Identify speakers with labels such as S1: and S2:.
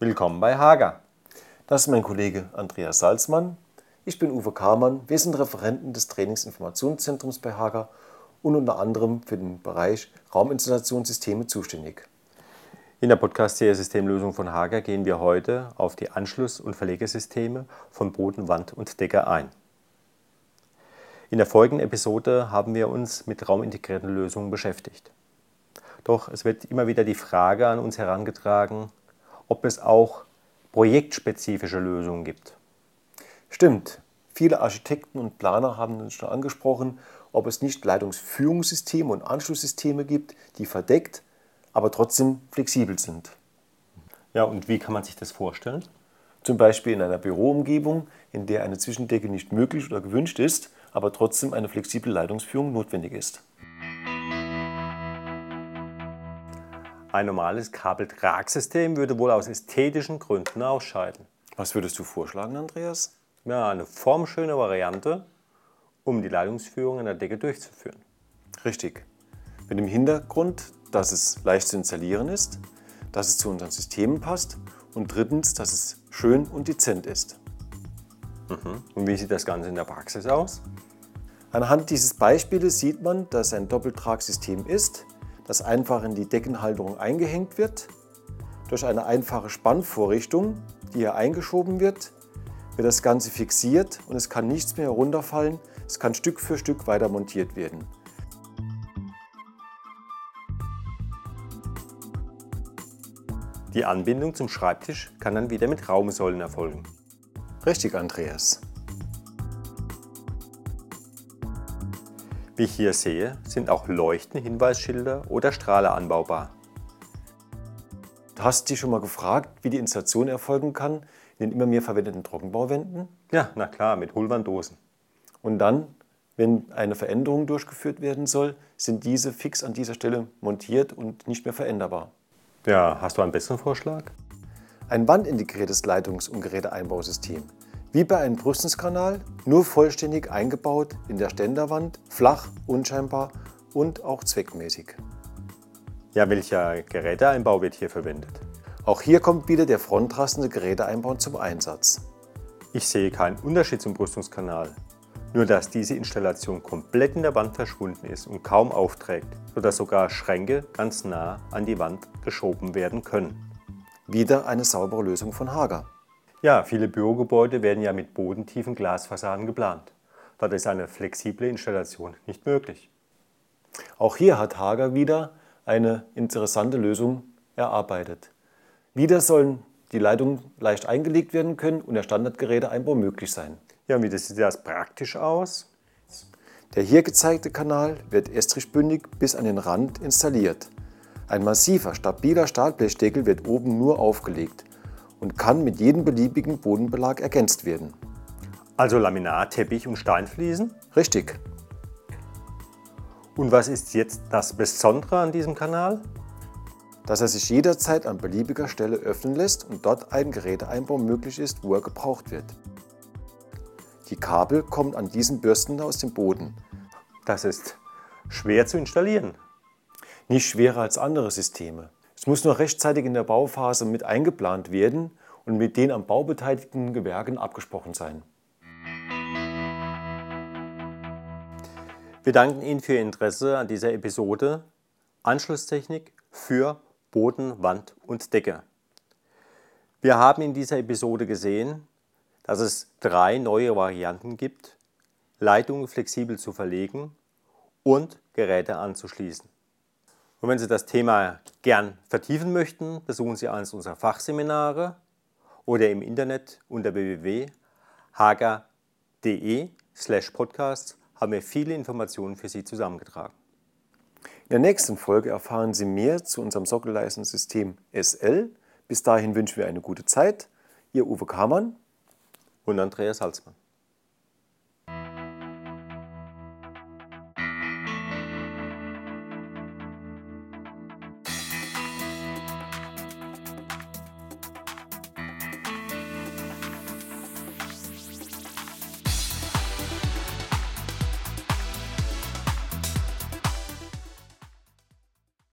S1: Willkommen bei Hager.
S2: Das ist mein Kollege Andreas Salzmann. Ich bin Uwe Kamann. Wir sind Referenten des Trainingsinformationszentrums bei Hager und unter anderem für den Bereich Rauminstallationssysteme zuständig.
S1: In der Podcast-Serie Systemlösung von Hager gehen wir heute auf die Anschluss- und Verlegesysteme von Boden, Wand und Decke ein. In der folgenden Episode haben wir uns mit raumintegrierten Lösungen beschäftigt. Doch es wird immer wieder die Frage an uns herangetragen, ob es auch projektspezifische Lösungen gibt.
S2: Stimmt. Viele Architekten und Planer haben uns schon angesprochen, ob es nicht Leitungsführungssysteme und Anschlusssysteme gibt, die verdeckt, aber trotzdem flexibel sind.
S1: Ja, und wie kann man sich das vorstellen?
S2: Zum Beispiel in einer Büroumgebung, in der eine Zwischendecke nicht möglich oder gewünscht ist, aber trotzdem eine flexible Leitungsführung notwendig ist.
S1: Ein normales Kabeltragsystem würde wohl aus ästhetischen Gründen ausscheiden.
S2: Was würdest du vorschlagen, Andreas?
S1: Ja, eine formschöne Variante, um die Leitungsführung an der Decke durchzuführen.
S2: Richtig. Mit dem Hintergrund, dass es leicht zu installieren ist, dass es zu unseren Systemen passt und drittens, dass es schön und dezent ist.
S1: Mhm. Und wie sieht das Ganze in der Praxis aus?
S2: Anhand dieses Beispiels sieht man, dass ein Doppeltragsystem ist, das einfach in die Deckenhalterung eingehängt wird. Durch eine einfache Spannvorrichtung, die hier eingeschoben wird, wird das Ganze fixiert und es kann nichts mehr herunterfallen. Es kann Stück für Stück weiter montiert werden.
S1: Die Anbindung zum Schreibtisch kann dann wieder mit Raumsäulen erfolgen.
S2: Richtig, Andreas.
S1: Wie ich hier sehe, sind auch leuchtende Hinweisschilder oder Strahler anbaubar.
S2: Du hast dich schon mal gefragt, wie die Installation erfolgen kann in den immer mehr verwendeten Trockenbauwänden?
S1: Ja, na klar, mit Hohlwanddosen.
S2: Und dann, wenn eine Veränderung durchgeführt werden soll, sind diese fix an dieser Stelle montiert und nicht mehr veränderbar.
S1: Ja, hast du einen besseren Vorschlag?
S2: Ein wandintegriertes Leitungs- und Geräteeinbausystem wie bei einem Brüstungskanal, nur vollständig eingebaut in der Ständerwand, flach, unscheinbar und auch zweckmäßig.
S1: Ja, welcher Geräteeinbau wird hier verwendet?
S2: Auch hier kommt wieder der frontrassende Geräteeinbau zum Einsatz.
S1: Ich sehe keinen Unterschied zum Brüstungskanal, nur dass diese Installation komplett in der Wand verschwunden ist und kaum aufträgt, sodass sogar Schränke ganz nah an die Wand geschoben werden können.
S2: Wieder eine saubere Lösung von Hager.
S1: Ja, viele Bürogebäude werden ja mit bodentiefen Glasfassaden geplant. Dort ist eine flexible Installation nicht möglich.
S2: Auch hier hat Hager wieder eine interessante Lösung erarbeitet. Wieder sollen die Leitungen leicht eingelegt werden können und der Standardgeräteeinbau möglich sein.
S1: Ja, und wie sieht das praktisch aus?
S2: Der hier gezeigte Kanal wird estrichbündig bis an den Rand installiert. Ein massiver, stabiler Stahlblechdeckel wird oben nur aufgelegt und kann mit jedem beliebigen Bodenbelag ergänzt werden.
S1: Also Laminat, Teppich und Steinfliesen?
S2: Richtig.
S1: Und was ist jetzt das Besondere an diesem Kanal?
S2: Dass er sich jederzeit an beliebiger Stelle öffnen lässt und dort ein Geräteeinbau möglich ist, wo er gebraucht wird. Die Kabel kommen an diesen Bürsten aus dem Boden.
S1: Das ist schwer zu installieren.
S2: Nicht schwerer als andere Systeme. Es muss nur rechtzeitig in der Bauphase mit eingeplant werden und mit den am Bau beteiligten Gewerken abgesprochen sein.
S1: Wir danken Ihnen für Ihr Interesse an dieser Episode Anschlusstechnik für Boden, Wand und Decke. Wir haben in dieser Episode gesehen, dass es drei neue Varianten gibt, Leitungen flexibel zu verlegen und Geräte anzuschließen. Und wenn Sie das Thema gern vertiefen möchten, besuchen Sie eines unserer Fachseminare oder im Internet unter www.hager.de slash podcasts haben wir viele Informationen für Sie zusammengetragen.
S2: In der nächsten Folge erfahren Sie mehr zu unserem Sockelleistungssystem SL. Bis dahin wünschen wir eine gute Zeit. Ihr Uwe Kamann
S1: und Andreas Salzmann.